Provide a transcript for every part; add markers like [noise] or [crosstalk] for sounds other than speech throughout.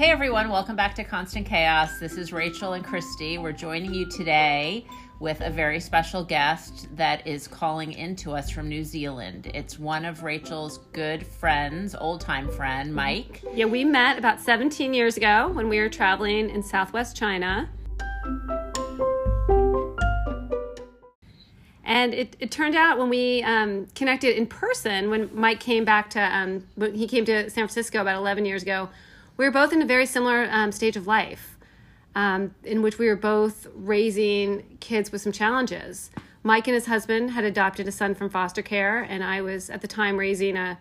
Hey everyone, welcome back to Constant Chaos. This is Rachel and Christie. We're joining you today with a very special guest that is calling in to us from New Zealand. It's one of Rachel's good friends, old time friend, Mike. Yeah, we met about 17 years ago when we were traveling in southwest China. And it, it turned out when we um, connected in person, when Mike came back to, um, he came to San Francisco about 11 years ago, we were both in a very similar um, stage of life um, in which we were both raising kids with some challenges. Mike and his husband had adopted a son from foster care, and I was at the time raising a,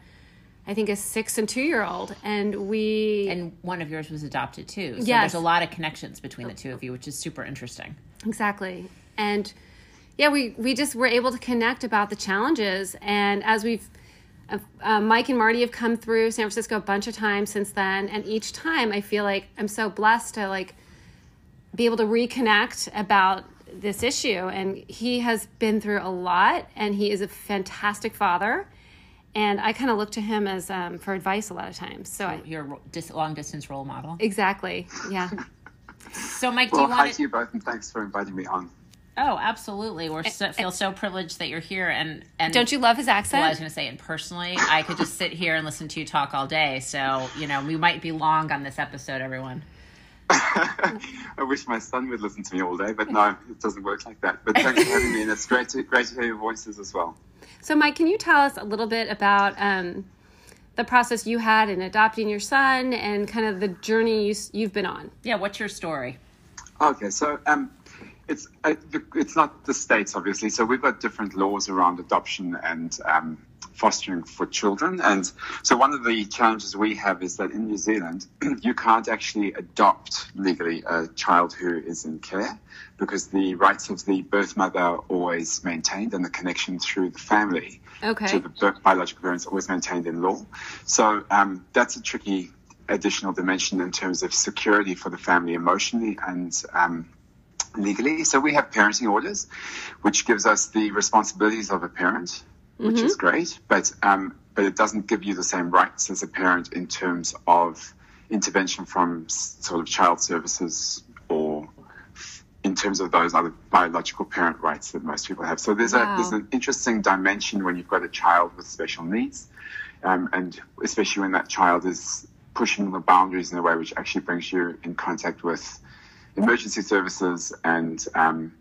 I think, a six and two year old. And we. And one of yours was adopted too. So Yes. there's a lot of connections between the two of you, which is super interesting. Exactly. And yeah, we, we just were able to connect about the challenges. And as we've, uh, uh, Mike and Marty have come through San Francisco a bunch of times since then. And each time I feel like I'm so blessed to like be able to reconnect about this issue. And he has been through a lot and he is a fantastic father. And I kind of look to him as um, for advice a lot of times. So I, Your ro- dis- long distance role model. exactly. Yeah. So, Mike, do Well, you hi want to you both, and thanks for inviting me on. Oh, absolutely. We're so, feel so privileged that you're here, and and Don't you love his accent? Well, I was going to say, and personally, I could just sit here and listen to you talk all day. So, you know, we might be long on this episode, everyone. [laughs] I wish my son would listen to me all day, but no, it doesn't work like that. But thanks for having me, and it's great to great to hear your voices as well. So, Mike, can you tell us a little bit about um, the process you had in adopting your son and kind of the journey you, you've been on? Yeah, what's your story? Okay, so um, it's uh, it's not the states, obviously. So we've got different laws around adoption and um, fostering for children. And so one of the challenges we have is that in New Zealand, [clears throat] you can't actually adopt legally a child who is in care because the rights of the birth mother are always maintained and the connection through the family Okay. to the biological parents always maintained in law. So um, that's a tricky additional dimension in terms of security for the family emotionally and um, legally. So we have parenting orders, which gives us the responsibilities of a parent, which is great, but um, but it doesn't give you the same rights as a parent in terms of intervention from sort of child services or in terms of those other biological parent rights that most people have. So there's Wow. a there's an interesting dimension when you've got a child with special needs, um, and especially when that child is pushing the boundaries in a way which actually brings you in contact with emergency services and um,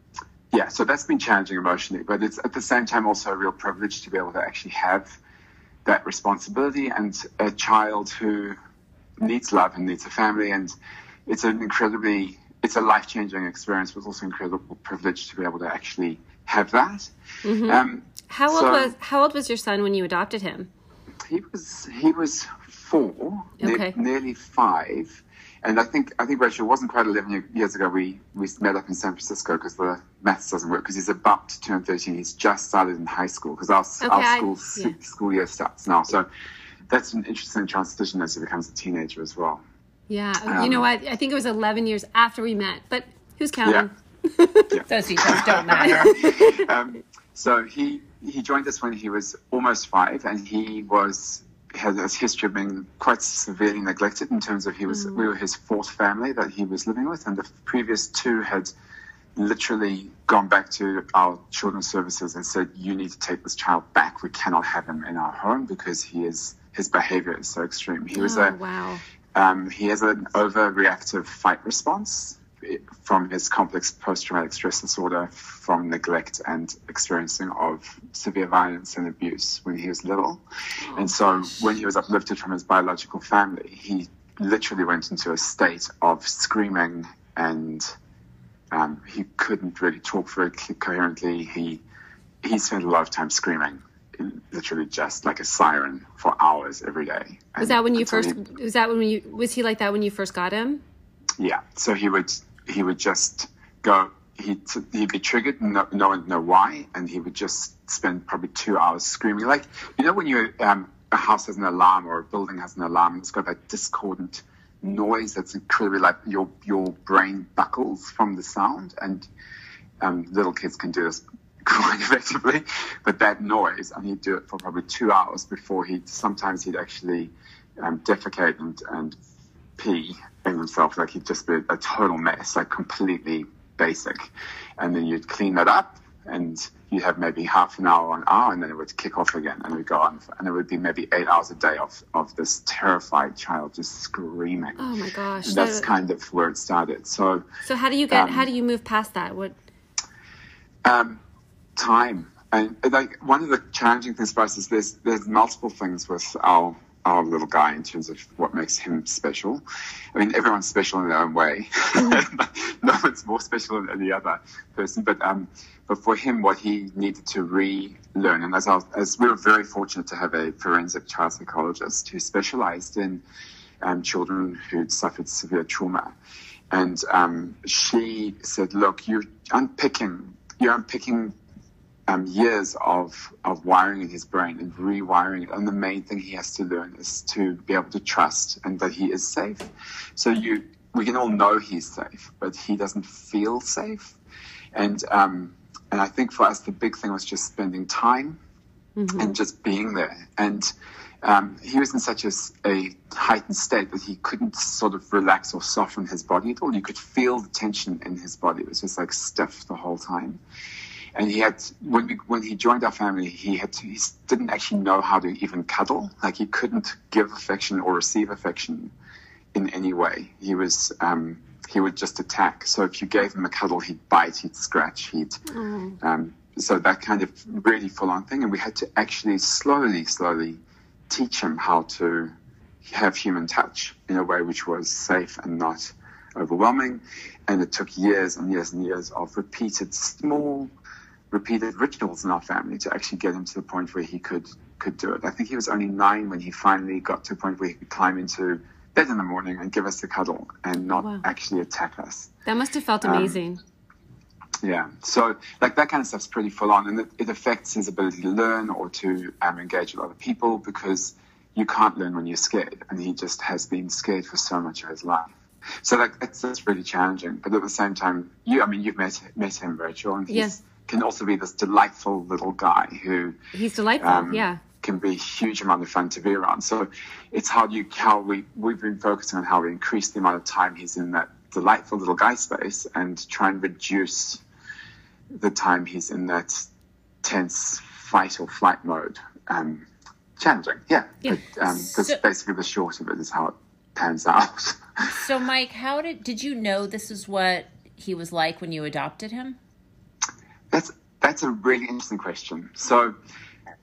yeah, so that's been challenging emotionally, but it's at the same time also a real privilege to be able to actually have that responsibility and a child who needs love and needs a family. And it's an incredibly it's a life-changing experience but also incredible privilege to be able to actually have that. Um, How old So- was How old was your son when you adopted him? he was he was four ne- nearly five and I think I think Rachel it wasn't quite 11 years ago we we met up in San Francisco because the maths doesn't work because he's about to turn 13 he's just started in high school because our, Okay, our school s- yeah. [laughs] school year starts now so that's an interesting transition as he becomes a teenager as well Yeah. you know what? I think it was 11 years after we met, but who's counting? [laughs] Those details don't matter. [laughs] um, so he he joined us when he was almost five, and he was had a history of being quite severely neglected in terms of he was we were his fourth family that he was living with, and the previous two had literally gone back to our children's services and said, "You need to take this child back. We cannot have him in our home because he is his behavior is so extreme." He was Oh, a wow. um, he has an overreactive fight response from his complex post-traumatic stress disorder from neglect and experiencing of severe violence and abuse when he was little. and so when he was uplifted from his biological family, he literally went into a state of screaming and um, he couldn't really talk very coherently. He he spent a lot of time screaming, literally just like a siren for hours every day. Was that when you first? he- Was that when you? Was he like that when you first got him? yeah, so he would he would just go. He'd, he'd be triggered, no, no one know why, and he would just spend probably two hours screaming. Like you know when you um, a house has an alarm or a building has an alarm, it's got that discordant noise that's incredibly like your your brain buckles from the sound, and um, little kids can do this [laughs] quite effectively. But that noise, and he'd do it for probably two hours before he. Sometimes he'd actually um, defecate and, and pee himself, like he'd just be a total mess, like completely basic. And then you'd clean that up and you'd have maybe half an hour an hour and then it would kick off again and it would go on. And it would be maybe eight hours a day of, of this terrified child just screaming. Oh my gosh. And that's that- kind of where it started. So, so how do you get? um, how do you move past that? What? um, time. And like one of the challenging things for us is there's there's multiple things with our our little guy in terms of what makes him special. I mean, everyone's special in their own way. [laughs] no one's more special than any other person. But um, but for him, what he needed to relearn, and as I was, as we were very fortunate to have a forensic child psychologist who specialized in um, children who'd suffered severe trauma. And um, she said, look, you're unpicking, you're unpicking um, years of, of wiring in his brain and rewiring it. And the main thing he has to learn is to be able to trust and that he is safe. So you, we can all know he's safe, but he doesn't feel safe. And, um, and I think for us, the big thing was just spending time and just being there. And um, he was in such a heightened state that he couldn't sort of relax or soften his body at all. You could feel the tension in his body. It was just like stiff the whole time. And he had when we when he joined our family, he had to, he didn't actually know how to even cuddle. Like he couldn't give affection or receive affection in any way. He was um, he would just attack. So if you gave him a cuddle, he'd bite, he'd scratch, he'd um, so that kind of really full on thing. And we had to actually slowly, slowly teach him how to have human touch in a way which was safe and not overwhelming. And it took years and years and years of repeated small, repeated rituals in our family to actually get him to the point where he could could do it. I think he was only nine when he finally got to a point where he could climb into bed in the morning and give us a cuddle and not Wow. actually attack us. That must have felt Um, amazing. Yeah, so like that kind of stuff's pretty full on, and it, it affects his ability to learn or to um, engage with other people because you can't learn when you're scared, and he just has been scared for so much of his life. So like that's, that's really challenging, but at the same time, you I mean you've met met him, Rachel, and Yes. Can also be this delightful little guy who He's delightful. um, yeah. can be a huge amount of fun to be around. So it's how you how we we've been focusing on how we increase the amount of time he's in that delightful little guy space and try and reduce the time he's in that tense fight or flight mode. Um, challenging, yeah. Yeah. But, um, that's basically the short of it is how it pans out. So, Mike, how did did you know this is what he was like when you adopted him? That's that's a really interesting question. So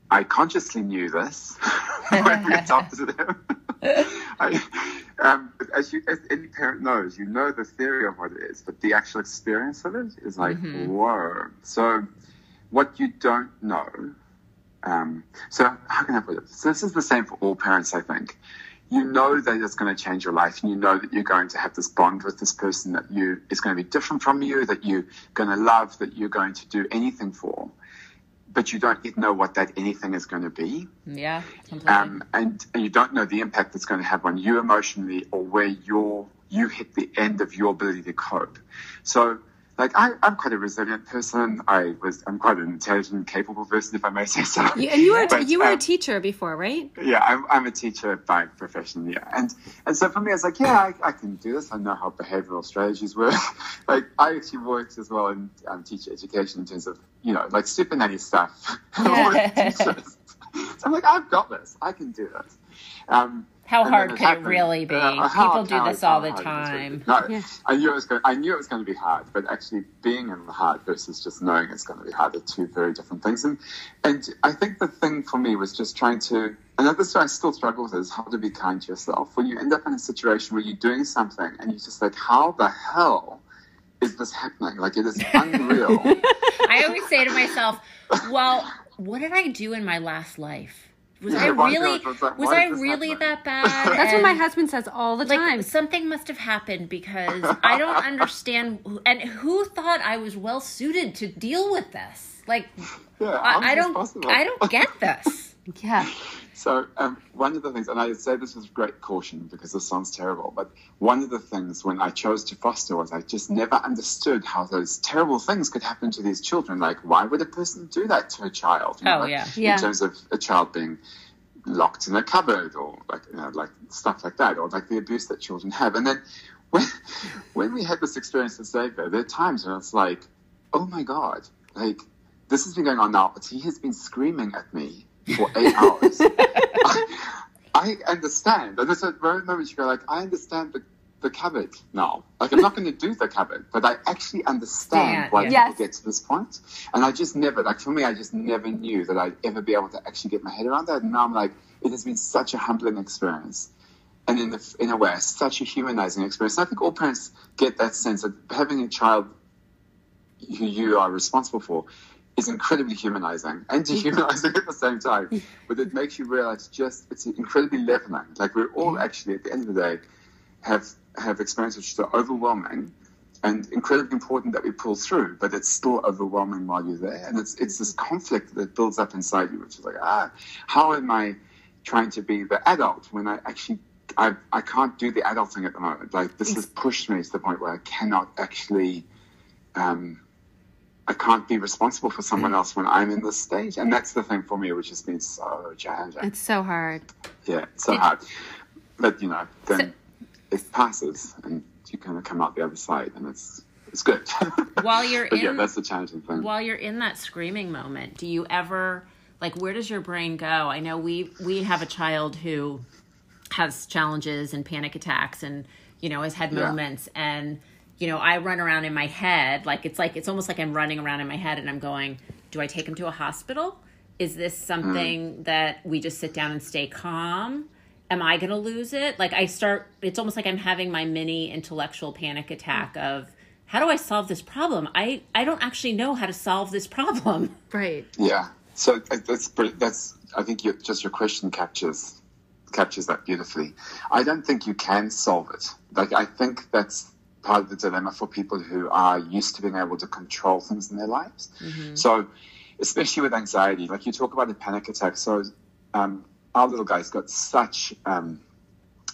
I consciously knew this [laughs] when we [laughs] adopted him. [laughs] I, um, as you, as any parent knows, you know the theory of what it is, but the actual experience of it is like whoa. So what you don't know. Um, so how can I put it? So this is the same for all parents, I think. You know that it's going to change your life, and you know that you're going to have this bond with this person that you is going to be different from you, that you're going to love, that you're going to do anything for, but you don't yet know what that anything is going to be, Yeah, completely. um, and, and you don't know the impact it's going to have on you emotionally or where you're you hit the end of your ability to cope. So. Like I, I'm quite a resilient person. I was, I'm quite an intelligent, capable person, if I may say so. You, and you were But, you were a um, teacher before, right? yeah, I'm, I'm a teacher by profession, yeah. And and so for me, it's like, yeah, I, I can do this. I know how behavioral strategies work. [laughs] like, I actually worked as well in um, teacher education in terms of, you know, like super nanny stuff. [laughs] Yeah. [laughs] Teachers. so I'm like, I've got this. I can do this. Um, How hard then could it really be? Uh, how- People do this all the hard it is. time. No, Yeah. I knew it was going. I knew it was going to be hard, but actually being in the hard versus just knowing it's going to be hard are two very different things. And and I think the thing for me was just trying to. And this I still struggle with is how to be kind to yourself when you end up in a situation where you're doing something and you're just like, how the hell is this happening? Like it is [laughs] unreal. I always say to myself, well, what did I do in my last life? Was I really not? It's like, was I really happening? that [laughs] bad? That's what my husband says all the like time. something must have happened because I don't understand who- and who thought I was well suited to deal with this? Like yeah, I, I don't possible? I don't get this. Yeah. [laughs] So um, one of the things, and I say this with great caution because this sounds terrible, but one of the things when I chose to foster was I just never understood how those terrible things could happen to these children. Like, why would a person do that to a child? you Oh, know, yeah. Yeah. In terms of a child being locked in a cupboard or like you know like stuff like that or like the abuse that children have and then when [laughs] when we had this experience with Xavier there are times when it's like oh my god like this has been going on now but he has been screaming at me for eight [laughs] hours [laughs] I, understand and there's a very moment you go like I understand the the cupboard now. Like I'm not going to do the cupboard, but I actually understand Yeah, why yeah. people Yes. get to this point. And I just never, like for me, I just never knew that I'd ever be able to actually get my head around that. And now I'm like, it has been such a humbling experience. And in, the, in a way, such a humanizing experience. And I think all parents get that sense of having a child who you are responsible for is incredibly humanizing and dehumanizing at the same time. But it makes you realize just it's incredibly leveling. Like we're all actually at the end of the day have have experiences which are overwhelming and incredibly important that we pull through, but it's still overwhelming while you're there. And it's it's this conflict that builds up inside you, which is like, ah, how am I trying to be the adult when I actually I, I can't do the adult thing at the moment. Like this has pushed me to the point where I cannot actually um, I can't be responsible for someone mm. else when I'm in this stage. And that's the thing for me, which has been so challenging. It's so hard. Yeah, it's so hard. But you know, then it passes and you kind of come out the other side and it's it's good. [laughs] While you're but yeah, that's the challenging thing. while you're in that screaming moment do you ever like where does your brain go i know we we have a child who has challenges and panic attacks and you know has had Yeah. moments and you know i run around in my head like it's like it's almost like i'm running around in my head and i'm going do i take him to a hospital is this something mm. that we just sit down and stay calm am i going to lose it like i start it's almost like i'm having my mini intellectual panic attack mm. of how do i solve this problem i i don't actually know how to solve this problem [laughs] Right. Yeah. So that's that's. I think you, just your question captures captures that beautifully. I don't think you can solve it. Like I think that's part of the dilemma for people who are used to being able to control things in their lives. So, especially with anxiety, like you talk about the panic attack. So, um, our little guy's got such um,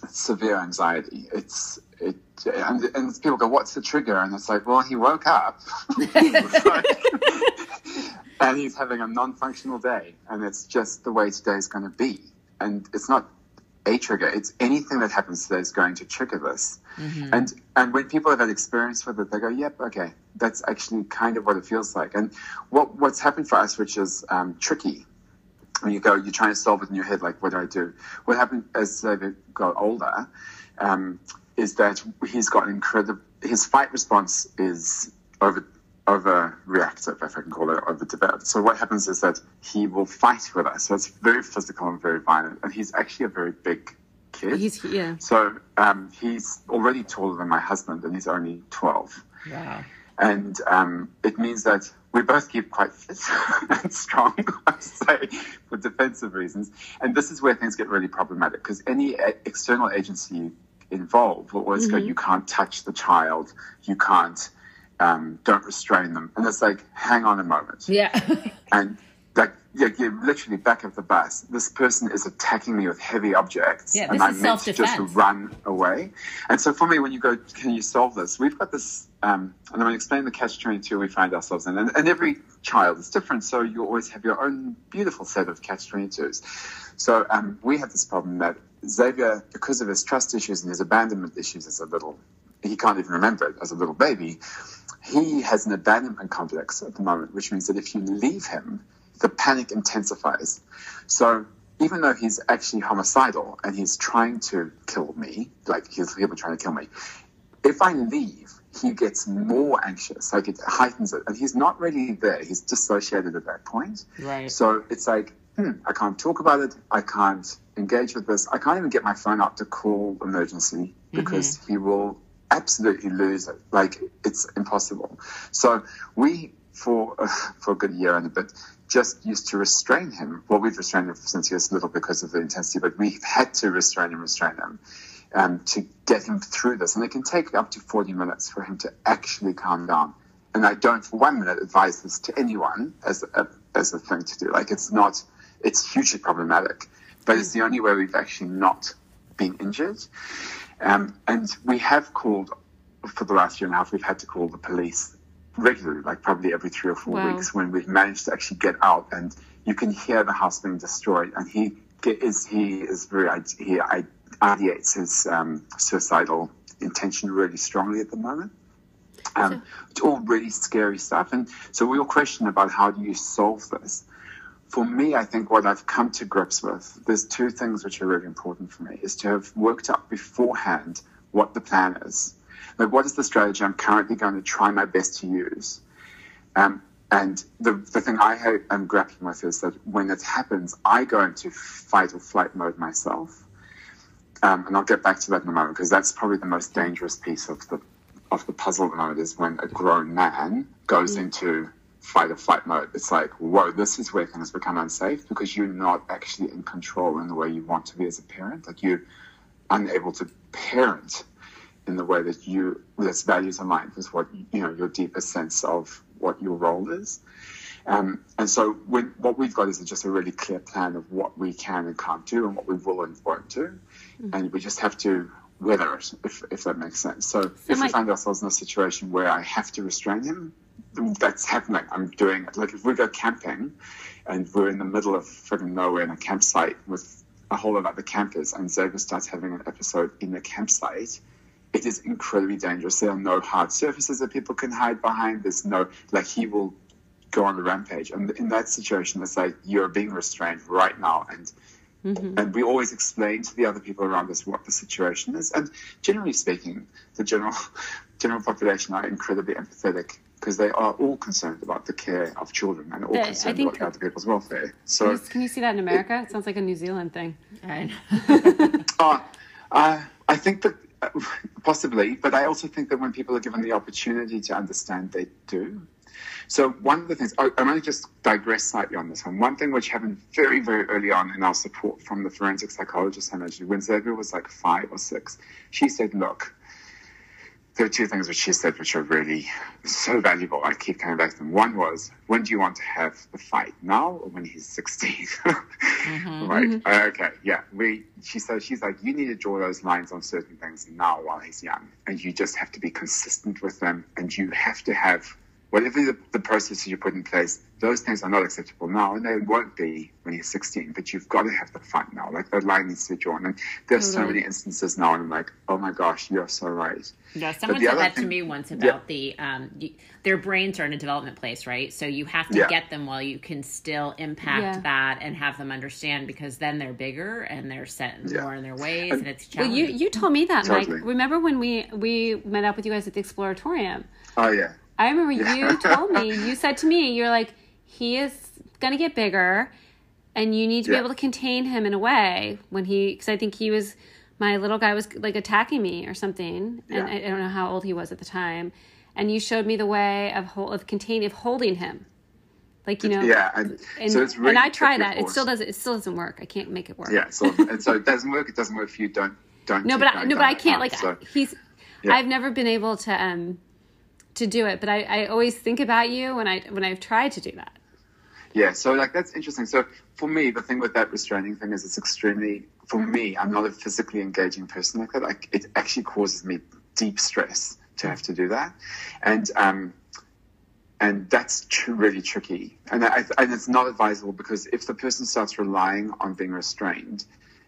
severe anxiety. It's it, and, and people go, "What's the trigger?" And it's like, "Well, he woke up." [laughs] [laughs] And he's having a non-functional day, and it's just the way today's going to be. And it's not a trigger; it's anything that happens today is going to trigger this. And and when people have had experience with it, they go, "Yep, okay, that's actually kind of what it feels like." And what what's happened for us, which is um, tricky, when you go, you're trying to solve it in your head, like, what do I do? What happened as they got older um, is that he's got incredible, his fight response is over overreactive, if I can call it, overdeveloped. So what happens is that he will fight with us. So it's very physical and very violent. And he's actually a very big kid. He's yeah. so um, he's already taller than my husband, and he's only 12 wow and um, it means that we both keep quite fit [laughs] and strong, [laughs] I say, for defensive reasons. And this is where things get really problematic because any e- external agency involved will always go, "You can't touch the child, you can't, um, don't restrain them," and it's like, "Hang on a moment," yeah [laughs] and like. Yeah, you're literally back of the bus. This person is attacking me with heavy objects, Yeah, and I'm is meant to just run away. And so for me, when you go, can you solve this? We've got this, um, and I'm going to explain the catch 22 we find ourselves in. And, and every child is different, so you always have your own beautiful set of catch 22s. So um, we have this problem that Xavier, because of his trust issues and his abandonment issues as a little, he can't even remember it as a little baby, he has an abandonment complex at the moment, which means that if you leave him, the panic intensifies. So even though he's actually homicidal and he's trying to kill me, like he's people trying to kill me, if I leave, he gets more anxious. Like it heightens it, and he's not really there. He's dissociated at that point. Right. So it's like, hmm, I can't talk about it. I can't engage with this. I can't even get my phone out to call emergency because he will absolutely lose it. Like it's impossible. So we, for [laughs] for a good year and a bit, just used to restrain him. Well, we've restrained him since he was little because of the intensity, but we've had to restrain him, restrain him. Um, to get him through this, and it can take up to 40 minutes for him to actually calm down. And I don't, for one minute, advise this to anyone as a, as a thing to do. Like it's not, it's hugely problematic, but it's the only way we've actually not been injured. Um, and we have called for the last year and a half. We've had to call the police regularly, like probably every three or four Wow. weeks, when we've managed to actually get out and you can hear the house being destroyed. And he is he is very he ideates his um, suicidal intention really strongly at the moment. Um, it's all really scary stuff, and so all question about how do you solve this. For me, I think what I've come to grips with, there's two things which are really important for me, is to have worked out beforehand what the plan is. Like, what is the strategy I'm currently going to try my best to use? Um, and the, the thing I am grappling with is that when it happens, I go into fight or flight mode myself. Um, and I'll get back to that in a moment because that's probably the most dangerous piece of the of the puzzle at the moment is when a grown man goes mm. into fight or flight mode. It's like, whoa, this is where things become unsafe because you're not actually in control in the way you want to be as a parent. Like you're unable to parent in the way that you that's values aligned with what you know your deepest sense of what your role is. Um, and so when, what we've got is just a really clear plan of what we can and can't do and what we will and won't do. Mm-hmm. And we just have to weather it, if, if that makes sense. So, so if my- we find ourselves in a situation where I have to restrain him, that's happening. I'm doing it. Like if we go camping and we're in the middle of freaking nowhere in a campsite with a whole lot of other campers and Xavier starts having an episode in the campsite, it is incredibly dangerous. There are no hard surfaces that people can hide behind. There's no, like, he will go on a rampage. And in that situation, it's like you're being restrained right now. And mm-hmm. and we always explain to the other people around us what the situation is. And generally speaking, the general [laughs] general population are incredibly empathetic because they are all concerned about the care of children and all the, concerned think, about other people's welfare. So can you, can you see that in America? It, it, sounds like a New Zealand thing. Right. [laughs] [laughs] uh, uh, I think that possibly, but I also think that when people are given the opportunity to understand, they do. So one of the things, I, I'm going to just digress slightly on this one. One thing which happened very, very early on in our support from the forensic psychologist I mentioned, when Xavier was like five or six, she said, look, there are two things which she said which are really so valuable. I keep coming back to them. One was, when do you want to have the fight? Now or when he's 16? [laughs] mm-hmm. Right. Mm-hmm. Okay. Yeah. We, she said, she's like, you need to draw those lines on certain things now while he's young. And you just have to be consistent with them. And you have to have whatever the, the processes you put in place, those things are not acceptable now, and they won't be when you're 16. But you've got to have the fight now. Like that line needs to be drawn. And there's mm-hmm. so many instances now, and I'm like, oh my gosh, you're so right. Yeah, someone said that thing, to me once about yeah. the um, you, their brains are in a development place, right? So you have to yeah. get them while you can still impact yeah. that and have them understand, because then they're bigger and they're set more in their ways, and, and it's challenging. Well, you you told me that, totally. Mike. Remember when we we met up with you guys at the Exploratorium? Oh yeah I remember [laughs] you told me, you said to me, you're like, he is going to get bigger and you need to yeah. be able to contain him in a way when he, because I think he was, my little guy was like attacking me or something. And I, I, don't know how old he was at the time. And you showed me the way of, hold, of containing, of holding him. Like, you know, yeah. And, and, so really and I try that. It still doesn't, it still doesn't work. I can't make it work. Yeah. So, and so it doesn't work. It doesn't work if you don't, don't. No, but I, no, but I can't like, so, he's, yeah. I've never been able to, um, to do it, but I, I always think about you when I when I've tried to do that. Yeah, so like that's interesting. So for me, the thing with that restraining thing is it's extremely for me. I'm not a physically engaging person like that. Like it actually causes me deep stress to have to do that, and um, and that's tr- really tricky. And I, and it's not advisable because if the person starts relying on being restrained,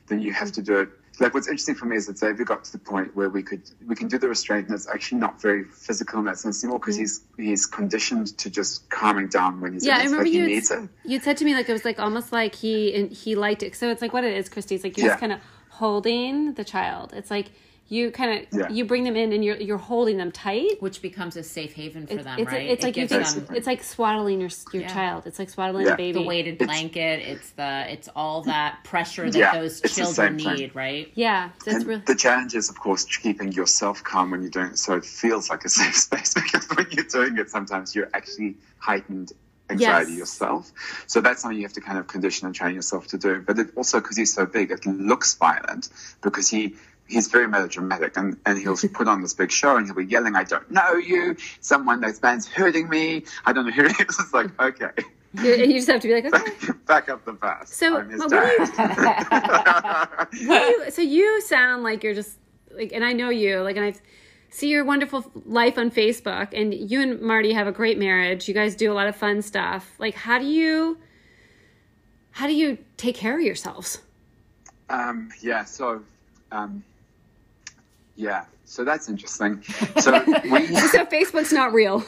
then you have to do it like what's interesting for me is that Xavier got to the point where we could we can do the restraint and it's actually not very physical in that sense anymore because mm. he's he's conditioned to just calming down when he's yeah. I remember like you you said to me like it was like almost like he he liked it. So it's like what it is, Christie. It's like you're yeah. just kind of holding the child. It's like you kind of yeah. you bring them in and you're you're holding them tight, which becomes a safe haven for it's, them, it's right? A, it's it like you them, it's like swaddling your your yeah. child. It's like swaddling yeah. a baby. The weighted blanket. It's, the it's all that pressure that those children need, thing. right? Yeah, that's really... the challenge is, of course, keeping yourself calm when you're doing it, so it feels like a safe [laughs] space. Because when you're doing it, sometimes you're actually heightened anxiety yes. yourself. So that's something you have to kind of condition and train yourself to do. But it also, because he's so big, it looks violent because he he's very melodramatic and, and he'll [laughs] put on this big show and he'll be yelling, I don't know you, someone that's man's hurting me, I don't know who it is. [laughs] It's like, okay. You, just have to be like, okay. [laughs] Back up the bus. So, what do you, you, so you sound like you're just like, and I know you, like, and I see your wonderful life on Facebook, and you and Marty have a great marriage. You guys do a lot of fun stuff. Like, how do you, how do you take care of yourselves? Um, yeah, so um, yeah, so that's interesting. So [laughs] we So Facebook's not real.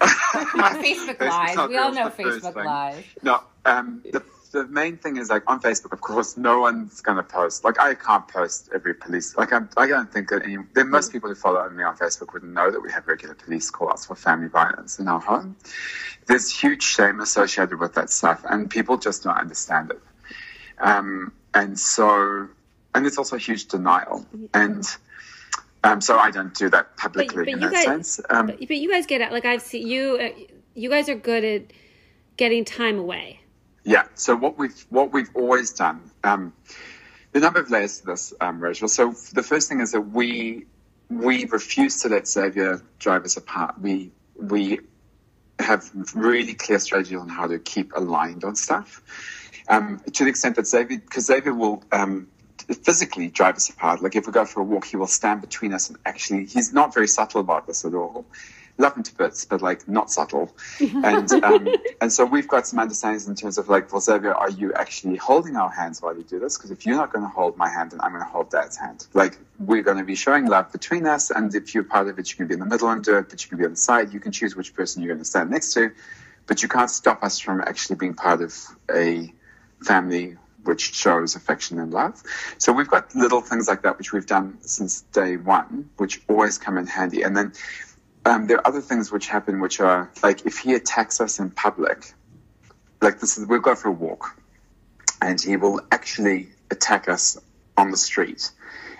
Facebook [laughs] lies. not We all know it's the first Facebook thing. lies. No, um, the, the main thing is like on Facebook, of course, no one's going to post. Like I can't post every police. Like I'm, I don't think that any. There most people who follow me on Facebook wouldn't know that we have regular police call-outs for family violence in our home. There's huge shame associated with that stuff, and people just don't understand it. Um, and so, and it's also a huge denial, and um, so I don't do that publicly but in you that guys- sense. Um, But you guys get it. Like I've seen you. Uh, you guys are good at getting time away. Yeah. So what we've what we've always done, um, the number of layers to this, um, Rachel. So the first thing is that we we refuse to let Xavier drive us apart. We we have really clear strategy on how to keep aligned on stuff. Um, to the extent that Xavier, because Xavier will um, physically drive us apart. Like if we go for a walk, he will stand between us and actually, he's not very subtle about this at all. Love him to bits, but like not subtle. And [laughs] um, and so we've got some understandings in terms of like, well, Xavier, are you actually holding our hands while you do this? Because if you're not going to hold my hand, then I'm going to hold Dad's hand. Like we're going to be showing love between us, and if you're part of it, you can be in the middle and do it, but you can be on the side. You can choose which person you're going to stand next to, but you can't stop us from actually being part of a family which shows affection and love. So we've got little things like that which we've done since day one, which always come in handy. And then um, there are other things which happen which are like if he attacks us in public, like this is we'll go for a walk, and he will actually attack us on the street.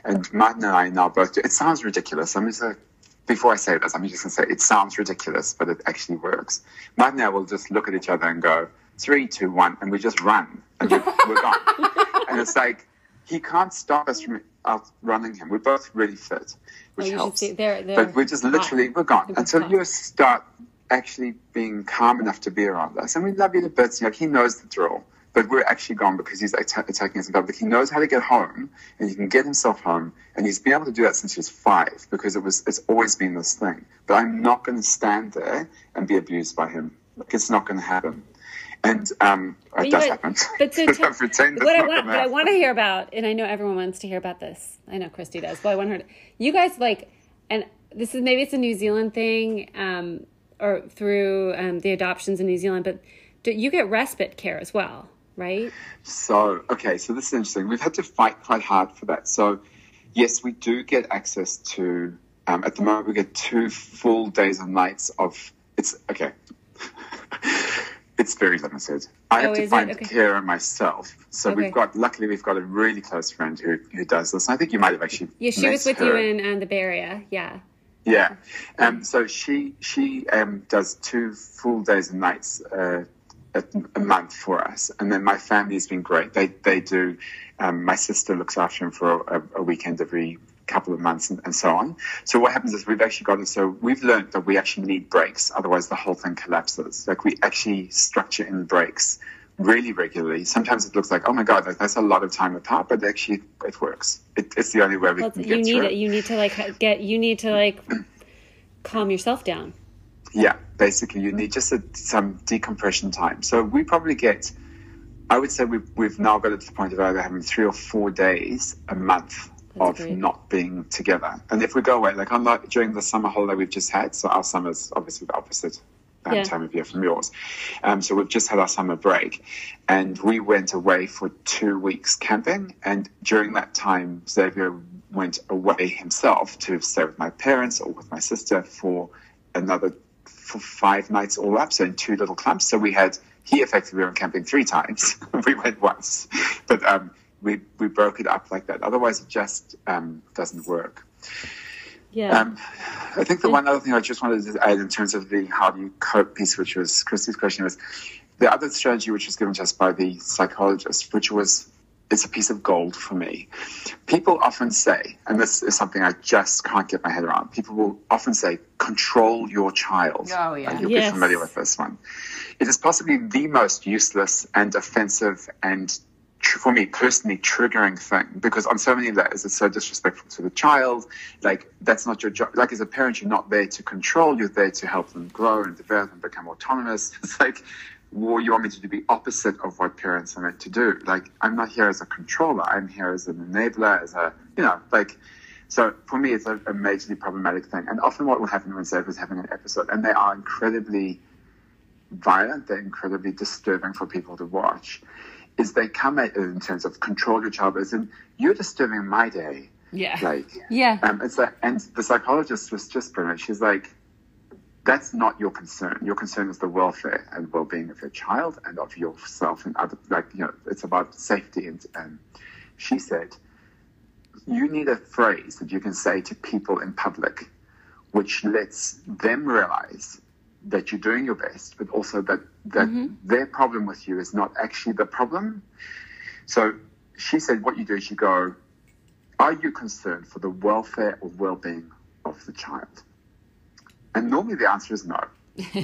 And Martin and I now both do it sounds ridiculous. I'm just like before I say this, I'm just gonna say it sounds ridiculous, but it actually works. Martin and I will just look at each other and go, three, two, one, and we just run and we're, we're gone. [laughs] and it's like he can't stop us from outrunning him. We're both really fit, which Oh, helps. see- they're- they're but we're just hot. literally we're gone until you start actually being calm enough to be around us. And we love you to bits. Like he knows the drill. But we're actually gone because he's atta- attacking us in public. He knows how to get home, and he can get himself home, and he's been able to do that since he was five because it was it's always been this thing. But I'm not going to stand there and be abused by him. Like it's not going to happen. And um, it does happen. But so But [laughs] tell- I what I want, what I want to hear about, and I know everyone wants to hear about this. I know Christie does, but I want her. To, you guys like, and this is maybe it's a New Zealand thing, um, or through um, the adoptions in New Zealand, but do, you get respite care as well, right? So, okay, so this is interesting. We've had to fight quite hard for that. So, yes, we do get access to, um, at the moment, we get two full days and nights of, it's, okay, [laughs] it's very limited. I have Oh, to find Okay. the carer myself. So, Okay. we've got, luckily, we've got a really close friend who, who does this. I think you might have actually. Yeah, she was with her. you in um, the Bay Area. Yeah. Yeah. Um, so she she um, does two full days and nights uh, a, a month for us, and then my family's been great. They they do. Um, my sister looks after him for a, a weekend every couple of months and, and so on. So what happens is we've actually got it. So we've learned that we actually need breaks, otherwise the whole thing collapses. Like we actually structure in breaks really regularly. Sometimes it looks like, oh my god, like, that's a lot of time apart, but actually it works. It, it's the only way we Well, can you get need through it. You need to like get. You need to like calm yourself down. Yeah, basically, you need just a, some decompression time. So we probably get, I would say we've, we've now got it to the point of either having three or four days a month That's of great. not being together. And if we go away, like unlike during the summer holiday we've just had, so our summer's obviously the opposite um, Yeah. time of year from yours. Um, so we've just had our summer break, and we went away for two weeks camping. And during that time, Xavier went away himself to stay with my parents or with my sister for another for five nights all up, so in two little clumps. So we had he effectively went camping three times. [laughs] we went once, but um, we we broke it up like that. Otherwise, it just um, doesn't work. Yeah. Um, I think the one other thing I just wanted to add in terms of the how do you cope piece, which was Christie's question, was the other strategy which was given to us by the psychologist, which was it's a piece of gold for me. People often say, and this is something I just can't get my head around. People will often say, "Control your child." Oh, yeah. Uh, You'll Yes. be familiar with this one. It is possibly the most useless and offensive and tr- for me personally triggering thing because on so many layers it's so disrespectful to the child like that's not your job like as a parent you're not there to control you're there to help them grow and develop and become autonomous [laughs] it's like well, you want me to do the opposite of what parents are meant to do. Like, I'm not here as a controller. I'm here as an enabler, as a, you know, like, so for me, it's a, a majorly problematic thing. And often what will happen when Zeph is having an episode, and they are incredibly violent, they're incredibly disturbing for people to watch, is they come at it in terms of control your child as in, you're disturbing my day. Yeah. Like, Yeah. um, it's like, and the psychologist was just brilliant. She's like, that's not your concern. Your concern is the welfare and well-being of your child and of yourself and other. Like you know, it's about safety. And um, she said, you need a phrase that you can say to people in public, which lets them realize that you're doing your best, but also that that mm-hmm. their problem with you is not actually the problem. So she said, what you do is you go, are you concerned for the welfare or well-being of the child? And normally the answer is no. [laughs] [laughs]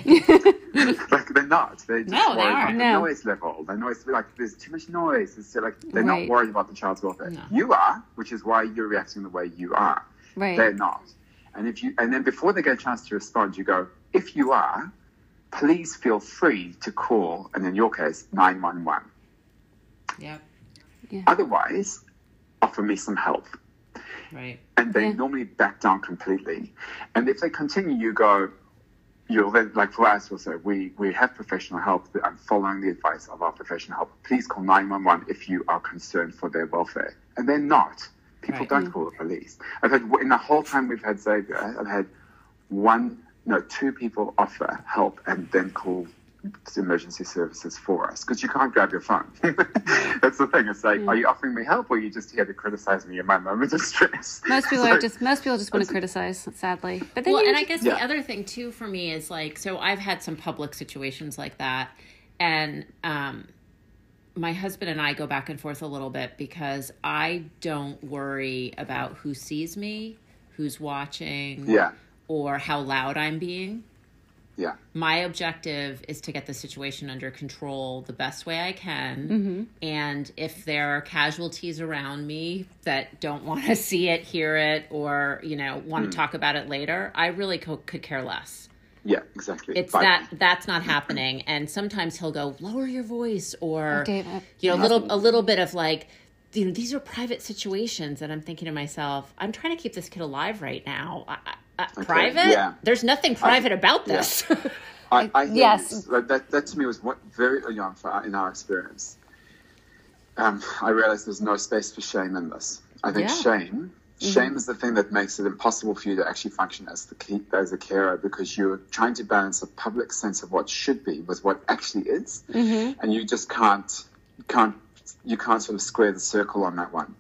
like they're not. They're just No, they worried about aren't. the No. noise level. The noise like there's too much noise. It's like they're Right. not worried about the child's welfare. No. You are, which is why you're reacting the way you are. Right. They're not. And if you and then before they get a chance to respond, you go, if you are, please feel free to call, and in your case, nine one one. Yep. Otherwise, offer me some help. Right. and they Yeah. normally back down completely. And if they continue, you go, you'll then, like for us also, we, we have professional help. I'm following the advice of our professional help. Please call 911 if you are concerned for their welfare. And they're not. People Right. don't call the police. I've had, in the whole time we've had Xavier, I've had one, no, two people offer help and then call the emergency services for us because you can't grab your phone. [laughs] That's the thing. It's like, are you offering me help or are you just here to criticize me in my moment of stress? [laughs] Most people So- are just most people just want to criticize, sadly. But then Well, you and I guess Yeah. the other thing too for me is like, so I've had some public situations like that, and um, my husband and I go back and forth a little bit because I don't worry about who sees me, who's watching, Yeah, or how loud I'm being. yeah, My objective is to get the situation under control the best way I can. And if there are casualties around me that don't want to [laughs] see it, hear it, or, you know, want to talk about it later, I really co- could care less. yeah, exactly. It's But- that that's not happening. And sometimes he'll go, lower your voice or, Dave, uh, you know, a little, a little bit of like, you know, these are private situations. And I'm thinking to myself, I'm trying to keep this kid alive right now. I, I, I- private? yeah. There's nothing private about this. [laughs] I, I Yes. Like, that, that to me was what, very early on for our, in our experience. Um, I realized there's no space for shame in this. I think Yeah. shame, shame is the thing that makes it impossible for you to actually function as the key, as a carer because you're trying to balance a public sense of what should be with what actually is, and you just can't can't you can't sort of square the circle on that one.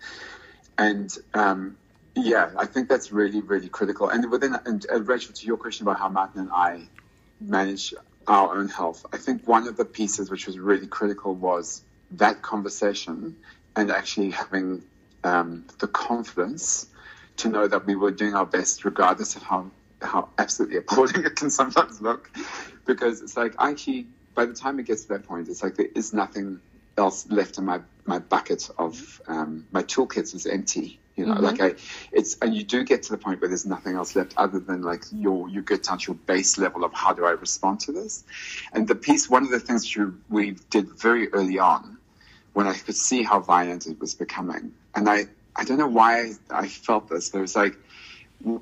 And um, yeah, I think that's really really critical. And within and uh, Rachel, to your question about how Martin and I manage our own health. I think one of the pieces which was really critical was that conversation and actually having um, the confidence to know that we were doing our best, regardless of how how absolutely [laughs] appalling it can sometimes look. Because it's like actually, by the time it gets to that point, it's like there is nothing else left in my my bucket of um, my toolkit is empty. You know, like I, it's and you do get to the point where there's nothing else left other than like your you get down to your base level of how do I respond to this, and the piece. One of the things you, we did very early on, when I could see how violent it was becoming, and I I don't know why I felt this. There was like,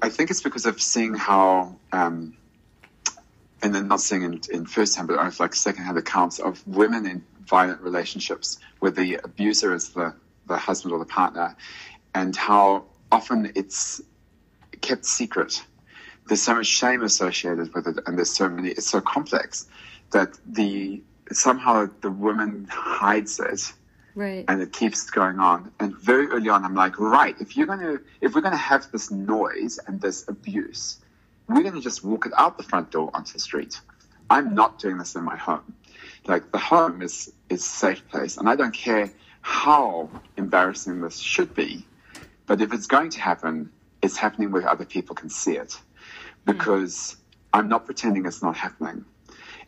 I think it's because of seeing how. Um, and then not seeing in, in first hand, but of like second hand accounts of women in violent relationships where the abuser is the, the husband or the partner, and how often it's kept secret. There's so much shame associated with it, and there's so many. It's so complex that the somehow the woman hides it, Right. and it keeps going on. And very early on, I'm like, right, if you're gonna, if we're gonna have this noise and this abuse, we're gonna just walk it out the front door onto the street. I'm not doing this in my home. Like the home is is a safe place, and I don't care how embarrassing this should be, but if it's going to happen, it's happening where other people can see it, hmm. because I'm not pretending it's not happening.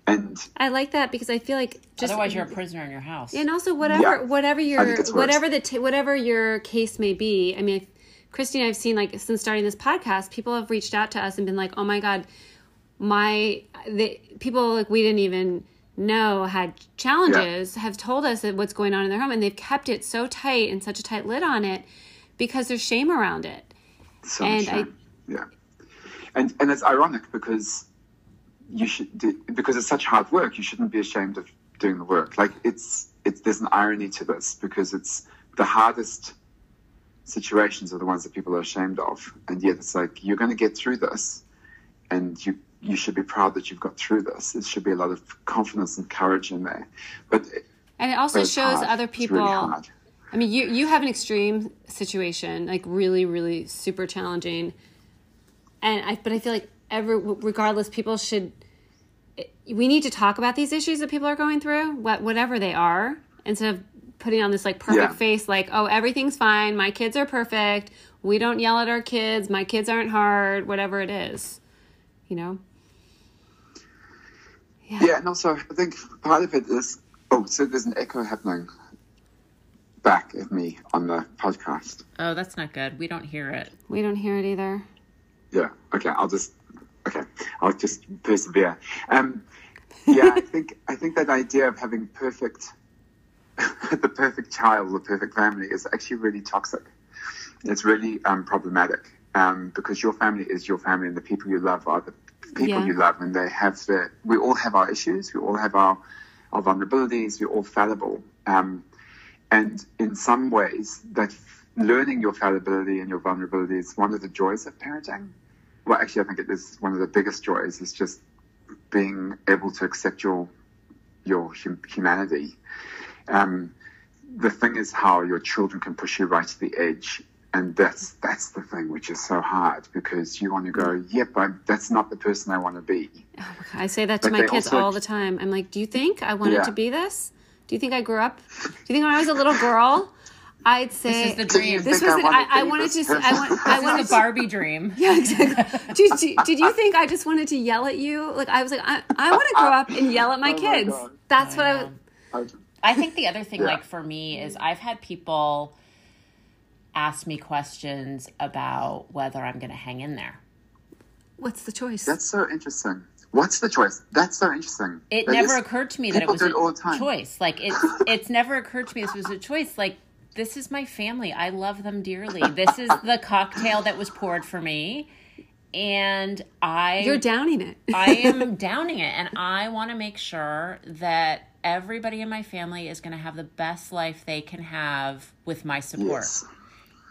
And I like that because I feel like just Otherwise, you're a prisoner in your house. and also whatever Yeah. whatever your think it's worse. whatever the t- whatever your case may be. I mean, Christine, I've seen like since starting this podcast, people have reached out to us and been like, "Oh my god, my the people like we didn't even know had challenges have told us that what's going on in their home and they've kept it so tight and such a tight lid on it because there's shame around it. So And I- yeah, and and it's ironic because you should do, because it's such hard work. You shouldn't be ashamed of doing the work. Like it's it's there's an irony to this because it's the hardest situations are the ones that people are ashamed of, and yet it's like you're going to get through this, and you you should be proud that you've got through this. There should be a lot of confidence and courage in there, but And it also shows hard. other really people hard. I mean, you you have an extreme situation, like really, really super challenging, and I. But I feel like every regardless, people should. We need to talk about these issues that people are going through, what whatever they are, instead of putting on this like perfect Yeah. face, like oh everything's fine, my kids are perfect, we don't yell at our kids, my kids aren't hard, whatever it is, you know. Yeah, and also I think part of it is oh, so there's an echo happening back at me on the podcast. Oh, that's not good. We don't hear it. We don't hear it either. Yeah, okay, I'll just okay, I'll just persevere. Um, yeah, I [laughs] think I think that idea of having perfect [laughs] the perfect child, the perfect family is actually really toxic. It's really um, problematic um, because your family is your family, and the people you love are the people Yeah. you love, and they have the. We all have our issues. We all have our our vulnerabilities. We're all fallible, um, and in some ways, that learning your fallibility and your vulnerability is one of the joys of parenting. Well, actually, I think it is one of the biggest joys. Is just being able to accept your your hum- humanity. Um, the thing is how your children can push you right to the edge, and that's that's the thing which is so hard because you want to go, yep, that's not the person I want to be. I say that to But my kids also- all the time. I'm like, do you think I wanted Yeah. to be this? Do you think I grew up? Do you think when I was a little girl, I'd say This is the dream. This was I the, I, I wanted this to. I want. I This wanted the Barbie dream. [laughs] Yeah, exactly. did, did, did you think I just wanted to yell at you? Like I was like, I, I want to grow up and yell at my [laughs] Oh kids. God. That's what I. was I, I think the other thing, Yeah. like for me, is I've had people ask me questions about whether I'm going to hang in there. What's the choice? that's so interesting. What's the choice? That's so interesting. It That never is- occurred to me that it was do it all a time. choice. Like it's [laughs] it's never occurred to me this was a choice. Like this is my family. I love them dearly. This is the cocktail that was poured for me, and I You're downing it. [laughs] I am [laughs] downing it, and I want to make sure that everybody in my family is going to have the best life they can have with my support. Yes.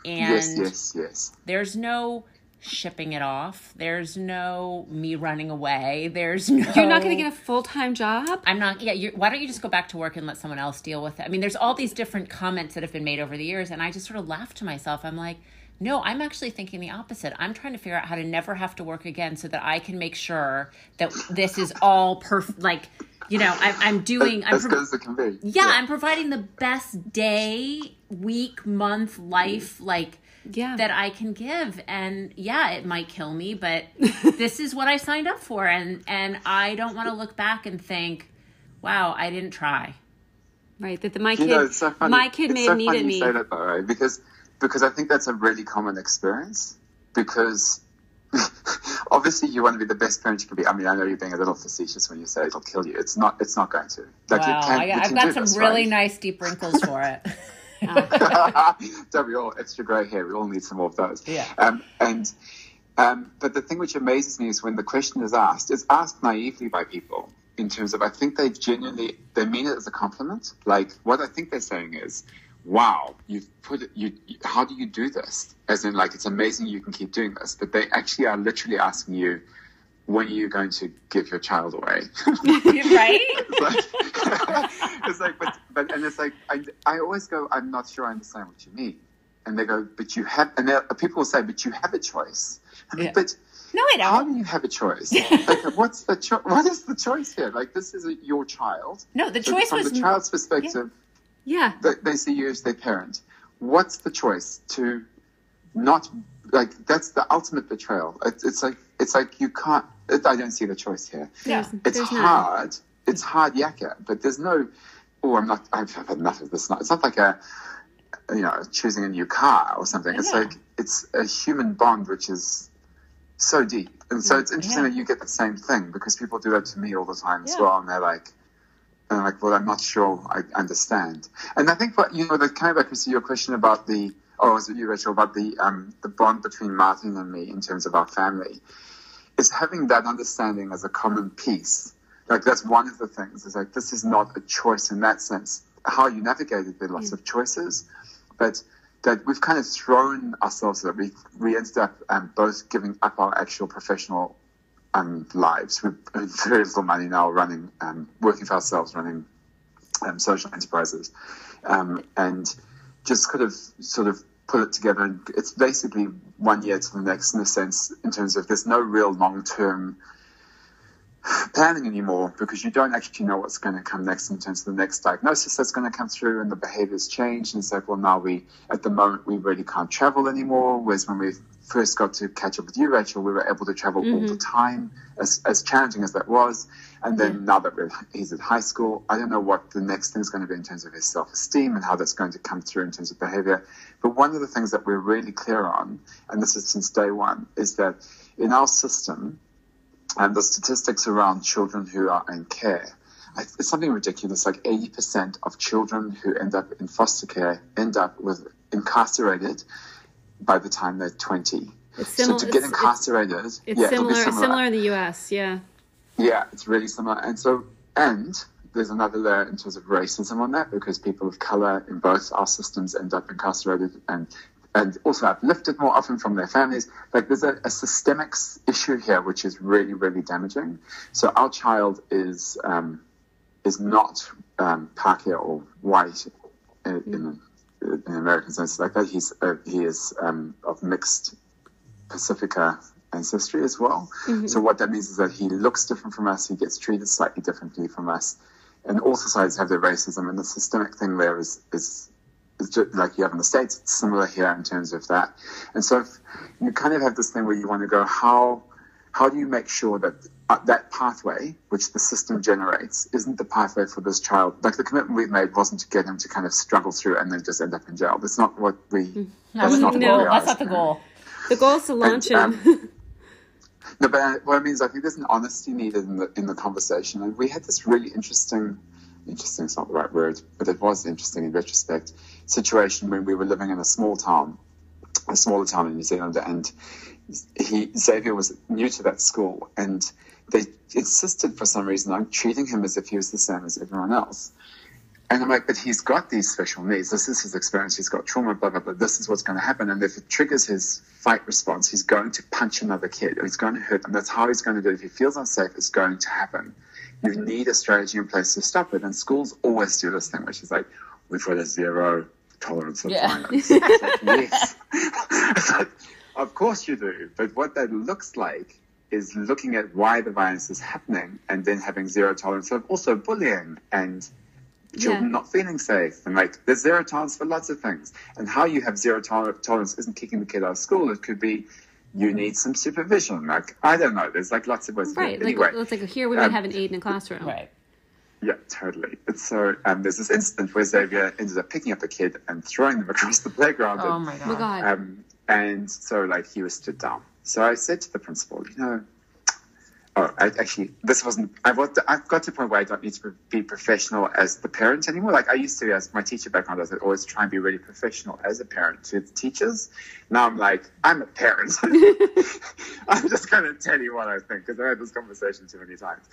And Yes, yes, yes. there's no shipping it off. There's no me running away. There's no. You're not going to get a full time job. I'm not. Yeah. You're, why don't you just go back to work and let someone else deal with it? I mean, there's all these different comments that have been made over the years, and I just sort of laugh to myself. I'm like, no, I'm actually thinking the opposite. I'm trying to figure out how to never have to work again, so that I can make sure that this is all perfect. Like, you know, I'm, I'm doing. I'm As good as it can be. yeah, I'm providing the best day, week, month, life, like Yeah. that I can give. And yeah, it might kill me, but [laughs] this is what I signed up for, and and I don't want to look back and think, wow, I didn't try. Right. That the, my You kid. know, it's so funny. My kid it's may so have funny needed you me. say that though, right? Because because I think that's a really common experience. Because [laughs] obviously you want to be the best parent you can be. I mean, I know you're being a little facetious when you say it'll kill you. It's not. It's not going to. Like wow, you can, I, I've can got some this, really right? nice deep wrinkles for it. [laughs] [laughs] Don't we all extra grey hair? We all need some more of those. Yeah. Um, and um, but the thing which amazes me is when the question is asked, it's asked naively by people in terms of I think they genuinely they mean it as a compliment. Like what I think they're saying is, "Wow, you've put it. You, you- how do you do this?" As in, like it's amazing you can keep doing this. But they actually are literally asking you, "When are you going to give your child away?" [laughs] right? [laughs] it's like, [laughs] it's like, but, but, and it's like, I, I always go, I'm not sure I understand what you mean. And they go, but you have, and uh, people will say, but you have a choice. I mean, Yeah. but No, I how don't. do you have a choice? like, what's the cho- what is the choice here? Like, this is a, your child. No, the So choice from was the child's perspective, Yeah. they, they see you as their parent. What's the choice to not like? That's the ultimate betrayal. It's, it's like it's like you can't. I don't see the choice here Yeah. it's There's hard. It's hard yakka, but there's no. Oh, I'm not. I've had enough of this. It's not like a, you know, choosing a new car or something. It's Yeah. like it's a human bond which is so deep, and so it's interesting Yeah. that you get the same thing because people do that to me all the time as well, and they're like, And I'm like, well, I'm not sure I understand. And I think, what, you know, the kind of back to your question about the, oh, was it you, Rachel, about the, um, the bond between Martin and me in terms of our family, is having that understanding as a common piece. Like, that's one of the things, is like, this is not a choice in that sense. How you navigate it, there are lots of choices, but that we've kind of thrown ourselves that we we ended up um, both giving up our actual professional um, lives with very little money now running um, working for ourselves running um, social enterprises um, and just kind of sort of put it together and it's basically one year to the next in a sense in terms of there's no real long term planning anymore because you don't actually know what's going to come next in terms of the next diagnosis that's going to come through and the behaviors change. And it's like, well, now we, at the moment, we really can't travel anymore. Whereas when we first got to catch up with you, Rachel, we were able to travel mm-hmm. all the time, as, as challenging as that was. And then now that we're, he's at high school, I don't know what the next thing is going to be in terms of his self esteem and how that's going to come through in terms of behavior. But one of the things that we're really clear on, and this is since day one, is that in our system, and the statistics around children who are in care, it's something ridiculous. Like 80% of children who end up in foster care end up with incarcerated by the time they're 20. It's similar, so to get incarcerated, it's, it's yeah, similar, similar. similar in the U.S. Yeah. Yeah, it's really similar. And so, and there's another layer in terms of racism on that because people of color in both our systems end up incarcerated and and also uplifted more often from their families. Like there's a, a systemic issue here, which is really, really damaging. So our child is um, is not um, Pakeha or white in, in, in American sense like that. He's uh, he is um, of mixed Pasifika ancestry as well. Mm-hmm. So what that means is that he looks different from us. He gets treated slightly differently from us. And all societies have their racism, and the systemic thing there is is like you have in the States, it's similar here in terms of that. And so you kind of have this thing where you want to go, how, how do you make sure that uh, that pathway, which the system generates, isn't the pathway for this child? Like the commitment we've made wasn't to get him to kind of struggle through and then just end up in jail. That's not what we. Mm. That's not no, that's not the goal. The goal is to launch and, him. Um, [laughs] no, but what I mean is, I think there's an honesty needed in the in the conversation, and we had this really interesting interesting is not the right word, but it was interesting in retrospect, situation when we were living in a small town, a smaller town in New Zealand, and he Xavier was new to that school, and they insisted for some reason on treating him as if he was the same as everyone else. And I'm like, but he's got these special needs. This is his experience. He's got trauma, blah, blah, blah. This is what's going to happen. And if it triggers his fight response, he's going to punch another kid or he's going to hurt them. That's how he's going to do it. If he feels unsafe, it's going to happen. You need a strategy in place to stop it. And schools always do this thing, which is like, we've got a zero tolerance of yeah. violence. like, yes. [laughs] like, of course you do. But what that looks like is looking at why the violence is happening and then having zero tolerance of also bullying and children yeah. not feeling safe. And like, there's zero tolerance for lots of things. And how you have zero tolerance isn't kicking the kid out of school. It could be you need some supervision. Like, I don't know. There's like lots of ways. Right. Like, anyway, let's like here we would um, have an aide in a classroom. Right. Yeah, totally. And so um, there's this incident where Xavier ended up picking up a kid and throwing them [laughs] across the playground. Oh and, my god! Oh god. Um, and so like he was stood down. So I said to the principal, you know, oh, I actually, this wasn't, got, to, I've got to a point where I don't need to be professional as the parent anymore. Like I used to, as my teacher background, I would always try and be really professional as a parent to the teachers. Now I'm like, I'm a parent. [laughs] I'm just going to tell you what I think because I had this conversation too many times.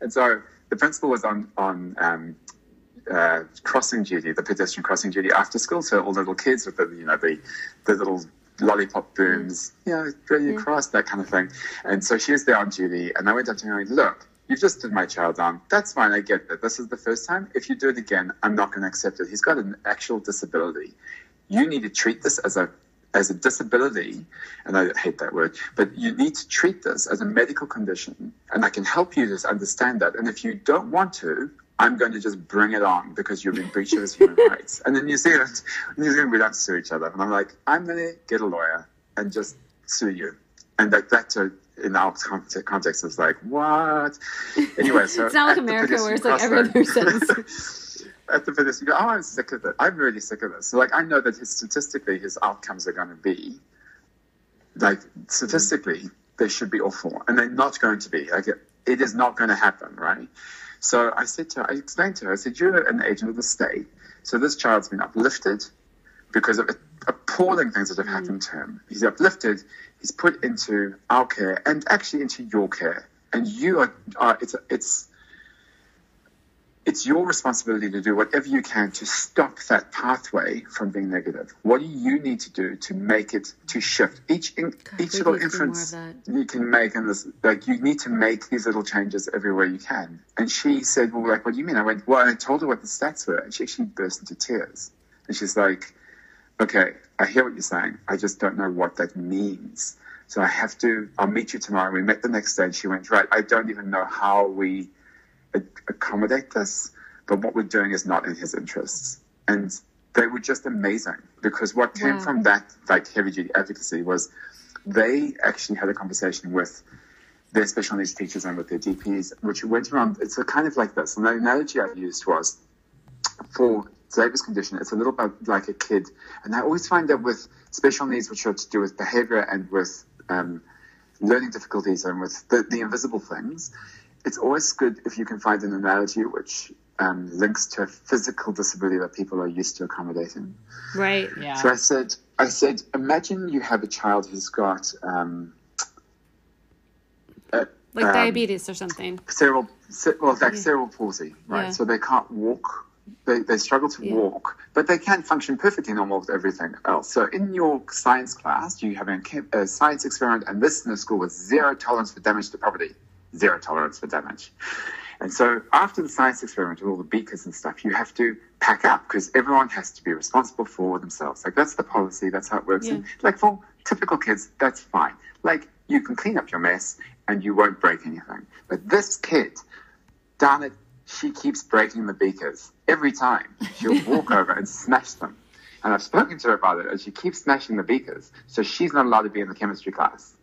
And so the principal was on, on, um, uh, crossing duty, the pedestrian crossing duty after school. So all the little kids with the, you know, the, the little lollipop booms, you know, ready to cross, that kind of thing. And so she was there on duty, and I went up to her and went, look, you've just stood my child down. That's fine, I get that. This is the first time. If you do it again, I'm not going to accept it. He's got an actual disability. You need to treat this as a as a disability, and I hate that word, but you need to treat this as a medical condition, and I can help you to understand that. And if you don't want to, I'm going to just bring it on because you've been breaching his human rights. And in New Zealand, New Zealand, we don't sue each other. And I'm like, I'm going to get a lawyer and just sue you. And like that, to, in our context, is like, what? Anyway, so. [laughs] it's not like America where it's like every other sentence. at the finish, you go, oh, I'm sick of it. I'm really sick of this. So, like, I know that his, statistically his outcomes are going to be, like, statistically, they should be awful. And they're not going to be. Like, it, it is not going to happen, right? So I said to her, I explained to her, I said, you're an agent of the state. So this child's been uplifted because of appalling things that have Mm. happened to him. He's uplifted, he's put into our care and actually into your care. And you are, are it's, it's, it's your responsibility to do whatever you can to stop that pathway from being negative. What do you need to do to make it to shift? Each in, each little need to do more inference you can make in this, like you need to make these little changes everywhere you can. And she said, "Well, like, what do you mean?" I went, "Well," I told her what the stats were, and she actually burst into tears. And she's like, "Okay, I hear what you're saying. I just don't know what that means." So I have to. I'll meet you tomorrow. We met the next day, and she went, "Right, I don't even know how we." Accommodate this, but what we're doing is not in his interests. And they were just amazing because what came Wow. from that like heavy duty advocacy was they actually had a conversation with their special needs teachers and with their DPs, which went around. It's a kind of like this. And the analogy I used was for Xavier's condition, it's a little bit like a kid. And I always find that with special needs, which are to do with behavior and with um, learning difficulties and with the, the invisible things, it's always good if you can find an analogy which um, links to a physical disability that people are used to accommodating. Right. Yeah. So I said, I said, imagine you have a child who's got um, a- Like um, diabetes or something. cerebral, ce- well, like cerebral palsy, right? Yeah. So they can't walk. They, they struggle to Yeah. walk, but they can function perfectly normal with everything else. So in your science class, you have a, a science experiment, and this in the school was zero tolerance for damage to property, zero tolerance for damage. And so after the science experiment with all the beakers and stuff, you have to pack up because everyone has to be responsible for themselves. Like that's the policy, that's how it works. Yeah. And like for typical kids, that's fine. Like you can clean up your mess and you won't break anything. But this kid, darn it, she keeps breaking the beakers every time. She'll [laughs] walk over and smash them. And I've spoken to her about it, and she keeps smashing the beakers. So she's not allowed to be in the chemistry class.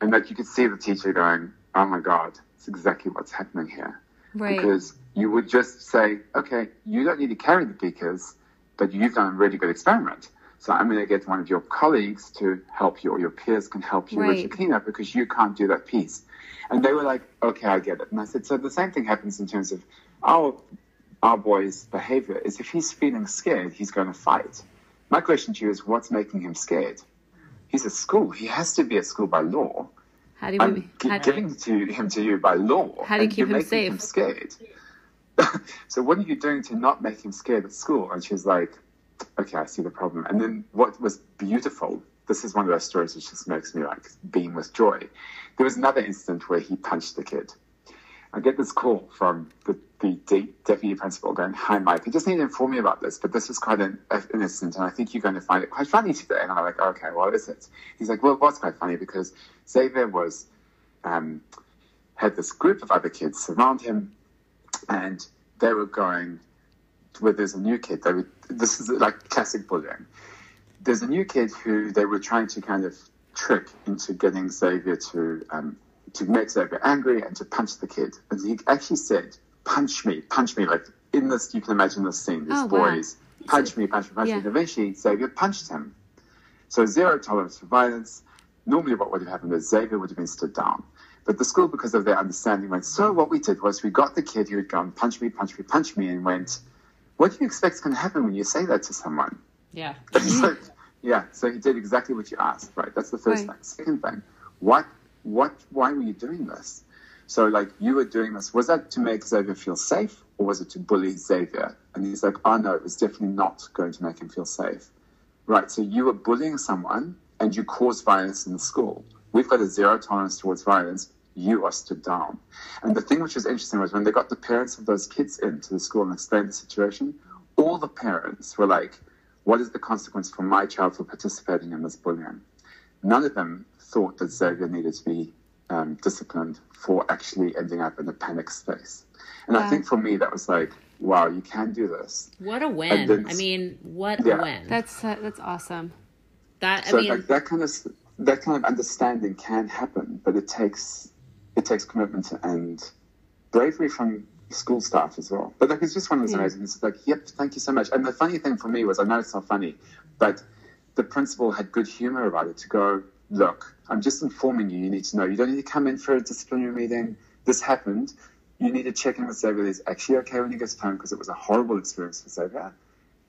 And that you could see the teacher going, "Oh my God, it's exactly what's happening here." Right. Because you would just say, "Okay, you don't need to carry the beakers, but you've done a really good experiment." So I'm going to get one of your colleagues to help you, or your peers can help you with Right. your cleanup because you can't do that piece. And they were like, okay, I get it. And I said, so the same thing happens in terms of our, our boy's behavior is if he's feeling scared, he's going to fight. My question to you is, what's making him scared? He's at school. He has to be at school by law. How do I'm we? gi- How, giving to him to you by law. How do you keep you're him safe? him scared. [laughs] so what are you doing to not make him scared at school? And she's like, okay, I see the problem. And then what was beautiful, this is one of those stories which just makes me like beam with joy. There was another incident where he punched the kid. I get this call from the, the de- deputy principal going, Hi, Mike, I just need to inform you about this, but this is quite an, an incident, and I think you're going to find it quite funny today. And I'm like, Okay, what is it? He's like, Well, what's quite funny because Xavier was, um, had this group of other kids surround him, and they were going, where there's a new kid. They were, this is like classic bullying. There's a new kid who they were trying to kind of trick into getting Xavier to um, to make Xavier angry and to punch the kid. And he actually said, "Punch me, punch me!" Like in this, you can imagine this scene. These Oh, wow. boys punch me, punch me, punch Yeah. me. And eventually, Xavier punched him. So zero tolerance for violence. Normally, what would have happened is Xavier would have been stood down. But the school, because of their understanding, went, so what we did was we got the kid who had gone, punch me, punch me, punch me, and went, what do you expect is going to happen when you say that to someone? Yeah. [laughs] so, yeah, so he did exactly what you asked, right? That's the first Right. thing. Second thing, what, what, why were you doing this? So, like, you were doing this, was that to make Xavier feel safe, or was it to bully Xavier? And he's like, oh no, it was definitely not going to make him feel safe. Right, so you were bullying someone and you caused violence in the school. We've got a zero tolerance towards violence. You are stood down. And the thing which was interesting was when they got the parents of those kids into the school and explained the situation, all the parents were like, What is the consequence for my child for participating in this bullying? None of them thought that Xavier needed to be um, disciplined for actually ending up in a panic space. And I think for me, that was like, wow, you can do this. What a win. then- I mean, what Yeah. a win. That's uh, that's awesome. that, I so mean, like that kind of that kind of understanding can happen, but it takes it takes commitment and bravery from school staff as well. But like it's just one of those Yeah. amazing. It's like, yep, thank you so much. And the funny thing for me was, I know it's not funny, but the principal had good humor about it to go, look, I'm just informing you. You need to know. You don't need to come in for a disciplinary meeting. This happened. you need to check in with Xavier. He's actually okay when he gets home because it was a horrible experience for Xavier.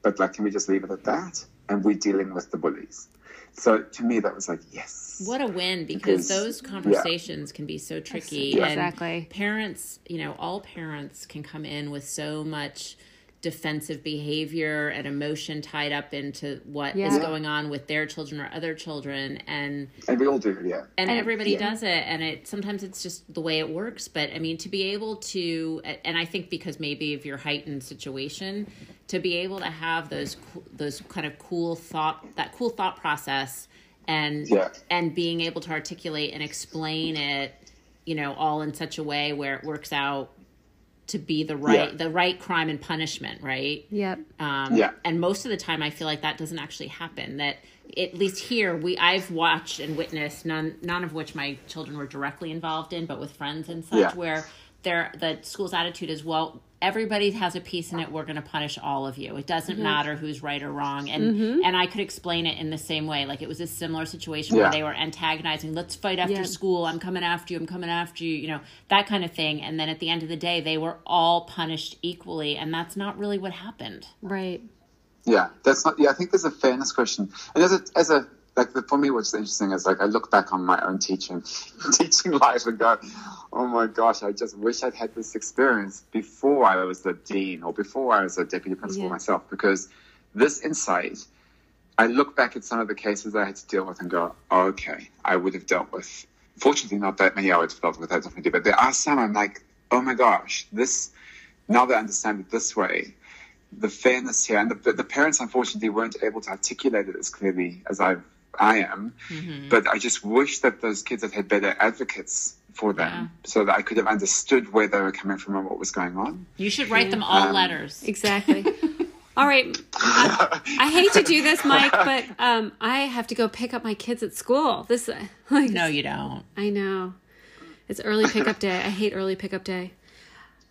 But like, can we just leave it at that? And we're dealing with the bullies. So to me, that was like, yes. What a win Because- because those conversations can be so tricky. Yeah. And Exactly. parents, you know, all parents can come in with so much defensive behavior and emotion tied up into what is Yeah. going on with their children or other children and And we all do, yeah. and everybody yeah. does it and it sometimes it's just the way it works but i mean to be able to and i think because maybe of your heightened situation to be able to have those those kind of cool thought that cool thought process and Yeah. and being able to articulate and explain it you know all in such a way where it works out to be the right Yeah. the right crime and punishment right Yep. um, Yeah. And most of the time, I feel like that doesn't actually happen. That at least here, we I've watched and witnessed none none of which my children were directly involved in, but with friends and such, Yeah. where their the school's attitude is well. Everybody has a piece in it. We're going to punish all of you. It doesn't matter who's right or wrong. And Mm-hmm. and I could explain it in the same way. Like it was a similar situation Yeah. where they were antagonizing. Let's fight after Yeah. school. I'm coming after you. I'm coming after you. You know that kind of thing. And then at the end of the day, they were all punished equally. And that's not really what happened. Right. Yeah, that's not. Yeah, I think there's a fairness question, and as a as a like the, for me, what's interesting is like I look back on my own teaching [laughs] teaching life and go, oh my gosh, I just wish I'd had this experience before I was the dean or before I was a deputy principal Yeah. myself, because this insight. I look back at some of the cases I had to deal with and go, oh, okay, I would have dealt with. Fortunately, not that many I would have dealt with that differently, but there are some I'm like, oh my gosh, this. Now that I understand it this way, the fairness here, and the, the parents unfortunately weren't able to articulate it as clearly as I I am. But I just wish that those kids had had better advocates for them, Yeah. so that I could have understood where they were coming from and what was going on. You should write them all Um, letters. Exactly. [laughs] All right. I, [laughs] I hate to do this, Mike, but um, I have to go pick up my kids at school. This, uh, like, No, you don't. I know. It's early pickup day. I hate early pickup day.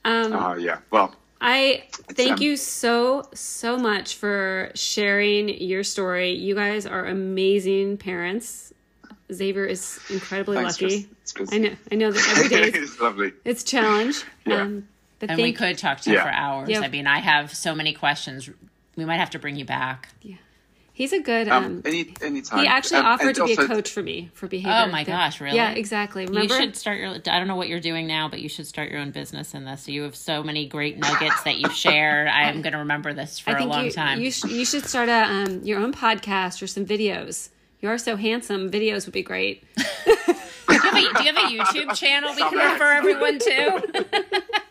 Um, Oh yeah, well, I thank um, you so so much for sharing your story. You guys are amazing parents. Xavier is incredibly thanks, lucky. Chris. It's Chris. I know. I know that every [laughs] day is, it's lovely. it's a challenge. [laughs] Yeah. Um, but And thank, we could talk to you Yeah. for hours. Yeah. I mean, I have so many questions. We might have to bring you back. He's a good. Um, Um, any anytime. he actually Um, offered and to be a coach for me for behavior. Oh my ther- gosh, really? Yeah, exactly. Remember? You should start your. I don't know what you're doing now, but you should start your own business in this. You have so many great nuggets that you've shared. I am going to remember this for I a think long you, time. You, sh- you should start a um, your own podcast or some videos. You are so handsome. Videos would be great. [laughs] do, you a, do you have a YouTube channel we can refer everyone to? [laughs]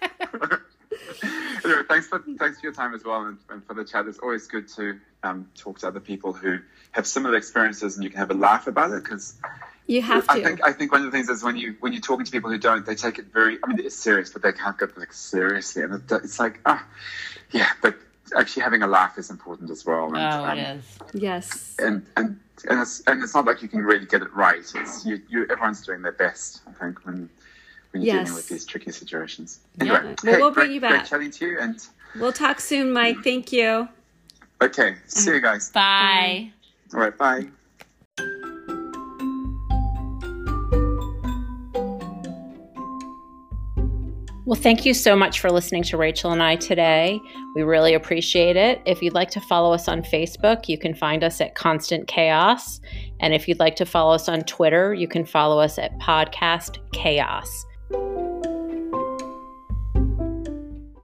Anyway, thanks for thanks for your time as well, and, and for the chat. It's always good to um, talk to other people who have similar experiences, and you can have a laugh about it. Because You have to. I think I think one of the things is when you when you're talking to people who don't, they take it very. I mean, it's serious, but they can't get like seriously, and it, it's like ah, yeah. But actually, having a laugh is important as well. And, Oh, um, it is. yes. And and and it's and it's not like you can really get it right. It's you, you everyone's doing their best. I think when when you're Yes. dealing with these tricky situations. Yeah. Anyway, Well, we'll bring great, you back. Great chatting to you, and We'll talk soon, Mike. Mm. Thank you. okay, uh, see you guys. Bye. All right, bye. Well, thank you so much for listening to Rachel and I today. We really appreciate it. If you'd like to follow us on Facebook, you can find us at Constant Chaos. And if you'd like to follow us on Twitter, you can follow us at Podcast Chaos.